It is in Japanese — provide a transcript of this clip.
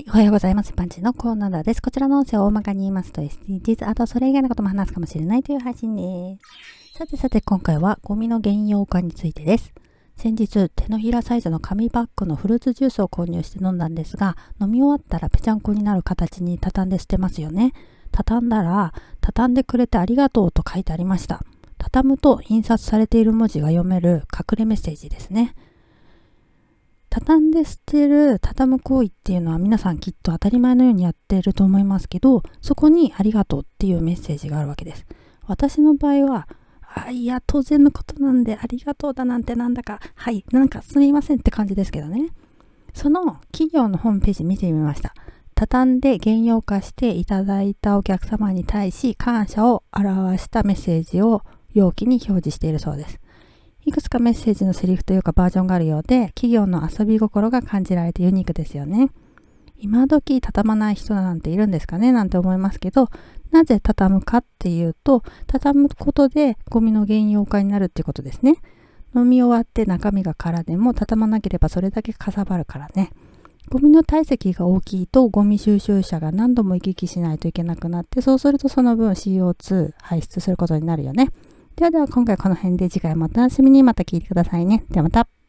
はい、おはようございます。パンチのコーナーです。こちらの音声を大まかに言いますと SDGs、あとそれ以外のことも話すかもしれないという配信です。さてさて今回はゴミの減用化についてです。先日手のひらサイズの紙バッグのフルーツジュースを購入して飲んだんですが、飲み終わったらぺちゃんこになる形に畳んで捨てますよね。畳んだら、畳んでくれてありがとうと書いてありました。畳むと印刷されている文字が読める隠れメッセージですね。畳んで捨てる畳む行為っていうのは皆さんきっと当たり前のようにやってると思いますけどそこにありがとうっていうメッセージがあるわけです。私の場合はあいや当然のことなんでありがとうだなんてなんだかはいなんかすみませんって感じですけどね。その企業のホームページ見てみました。畳んで原用化していただいたお客様に対し感謝を表したメッセージを容器に表示しているそうです。いくつかメッセージのセリフというかバージョンがあるようで、企業の遊び心が感じられてユニークですよね。今時畳まない人なんているんですかね？なんて思いますけど、なぜ畳むかっていうと、畳むことでゴミの原用化になるっていうことですね。飲み終わって中身が空でも畳まなければそれだけかさばるからね。ゴミの体積が大きいとゴミ収集車が何度も行き来しないといけなくなってそうするとその分 CO2 排出することになるよね。ではでは今回この辺で次回もお楽しみにまた聞いてくださいね。ではまた。